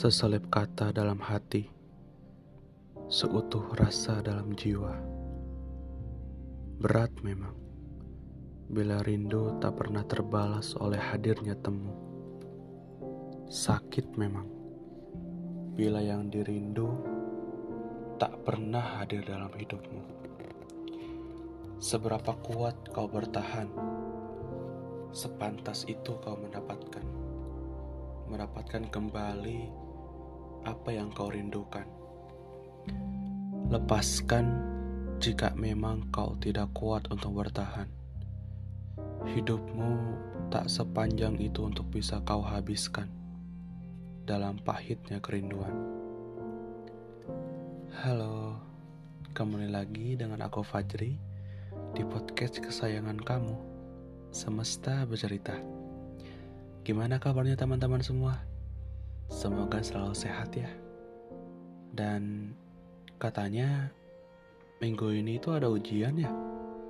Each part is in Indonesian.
Seselip kata dalam hati, seutuh rasa dalam jiwa. Berat memang, bila rindu tak pernah terbalas oleh hadirnya temu. Sakit memang, bila yang dirindu tak pernah hadir dalam hidupmu. Seberapa kuat kau bertahan, sepantas itu kau mendapatkan mendapatkan kembali apa yang kau rindukan. Lepaskan jika memang kau tidak kuat untuk bertahan. Hidupmu tak sepanjang itu untuk bisa kau habiskan dalam pahitnya kerinduan. Halo, kembali lagi dengan aku Fajri di podcast kesayangan kamu, Semesta Bercerita. Gimana kabarnya teman-teman semua? Semoga selalu sehat ya. Dan katanya minggu ini itu ada ujian ya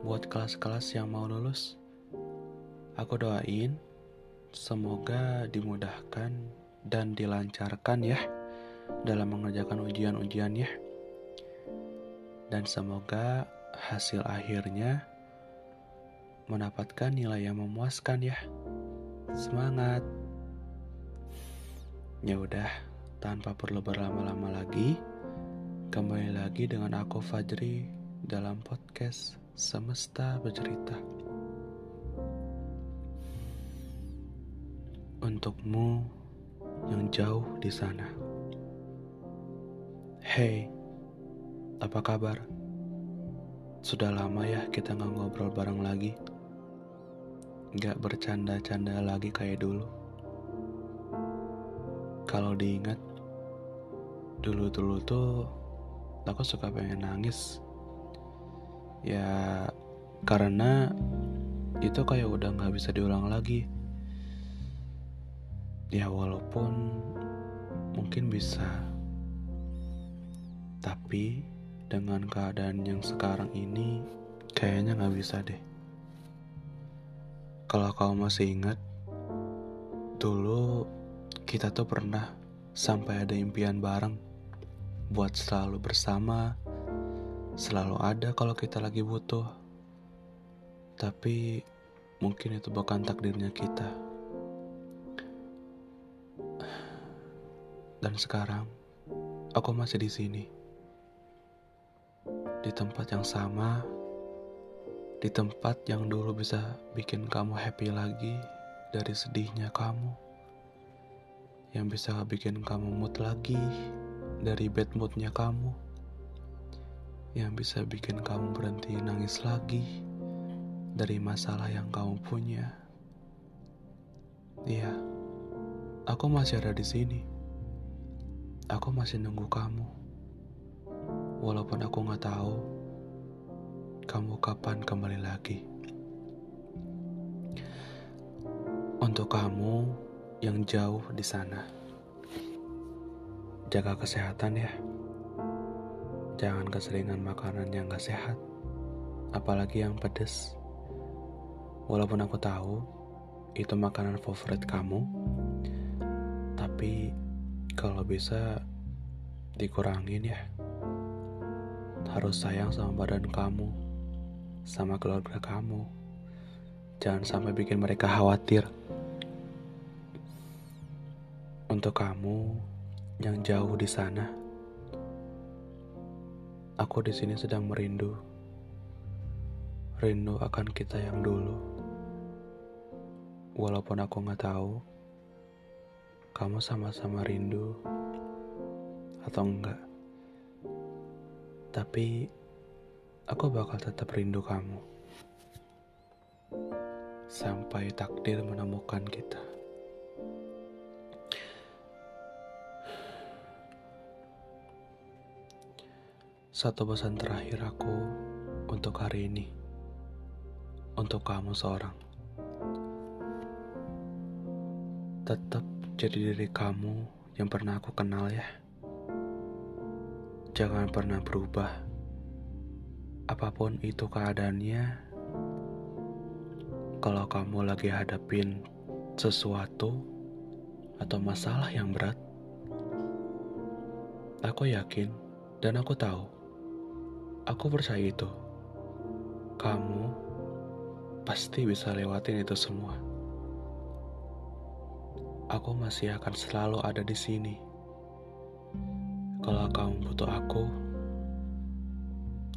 buat kelas-kelas yang mau lulus. Aku doain semoga dimudahkan dan dilancarkan ya dalam mengerjakan ujian-ujiannya. Dan semoga hasil akhirnya mendapatkan nilai yang memuaskan ya. Semangat. Ya udah, tanpa perlu berlama-lama lagi, kembali lagi dengan aku Fajri dalam podcast Semesta Bercerita. Untukmu yang jauh di sana. Hey, apa kabar? Sudah lama ya kita nggak ngobrol bareng lagi. Gak bercanda-canda lagi kayak dulu. Kalau diingat, dulu-dulu tuh aku suka pengen nangis. Ya, karena itu kayak udah gak bisa diulang lagi. Ya walaupun mungkin bisa. Tapi dengan keadaan yang sekarang ini kayaknya gak bisa deh. Kalau kau masih ingat, dulu kita tuh pernah sampai ada impian bareng buat selalu bersama, selalu ada kalau kita lagi butuh. Tapi mungkin itu bukan takdirnya kita. Dan sekarang aku masih di sini. Di tempat yang sama di tempat yang dulu bisa bikin kamu happy lagi dari sedihnya kamu, yang bisa bikin kamu mood lagi dari bad moodnya kamu, yang bisa bikin kamu berhenti nangis lagi dari masalah yang kamu punya. Iya, aku masih ada di sini. Aku masih nunggu kamu. Walaupun aku nggak tahu kamu kapan kembali lagi. Untuk kamu yang jauh di sana, jaga kesehatan ya. Jangan keseringan makanan yang gak sehat, apalagi yang pedas. Walaupun aku tahu itu makanan favorit kamu, tapi kalau bisa dikurangin ya. Harus sayang sama badan kamu sama keluarga kamu. Jangan sampai bikin mereka khawatir. Untuk kamu yang jauh di sana, aku di sini sedang merindu. Rindu akan kita yang dulu. Walaupun aku nggak tahu, kamu sama-sama rindu atau enggak. Tapi aku bakal tetap rindu kamu. Sampai takdir menemukan kita. Satu pesan terakhir aku untuk hari ini. Untuk kamu seorang. Tetap jadi diri kamu yang pernah aku kenal ya. Jangan pernah berubah apa pun itu keadaannya, kalau kamu lagi hadapin sesuatu atau masalah yang berat, Aku yakin dan aku tahu. Aku percaya itu. Kamu pasti bisa lewatin itu semua. Aku masih akan selalu ada di sini. Kalau kamu butuh aku,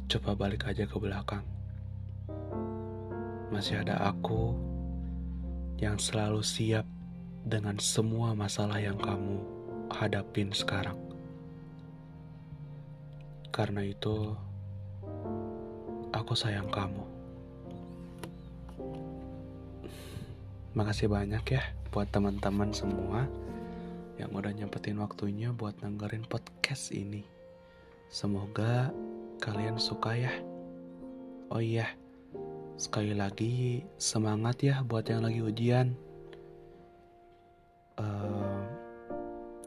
coba balik aja ke belakang. Masih ada aku yang selalu siap dengan semua masalah yang kamu hadapin sekarang. Karena itu, aku sayang kamu. Makasih banyak ya buat teman-teman semua yang udah nyempetin waktunya buat dengerin podcast ini. Semoga kalian suka ya. Oh iya, sekali lagi semangat ya buat yang lagi ujian. Uh,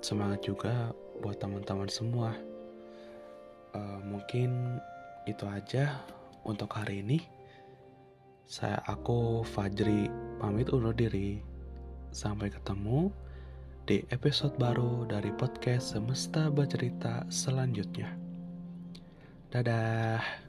semangat juga buat teman-teman semua uh, mungkin itu aja untuk hari ini. Saya aku Fajri pamit undur diri. Sampai ketemu di episode baru dari podcast Semesta Bercerita selanjutnya. Dadah.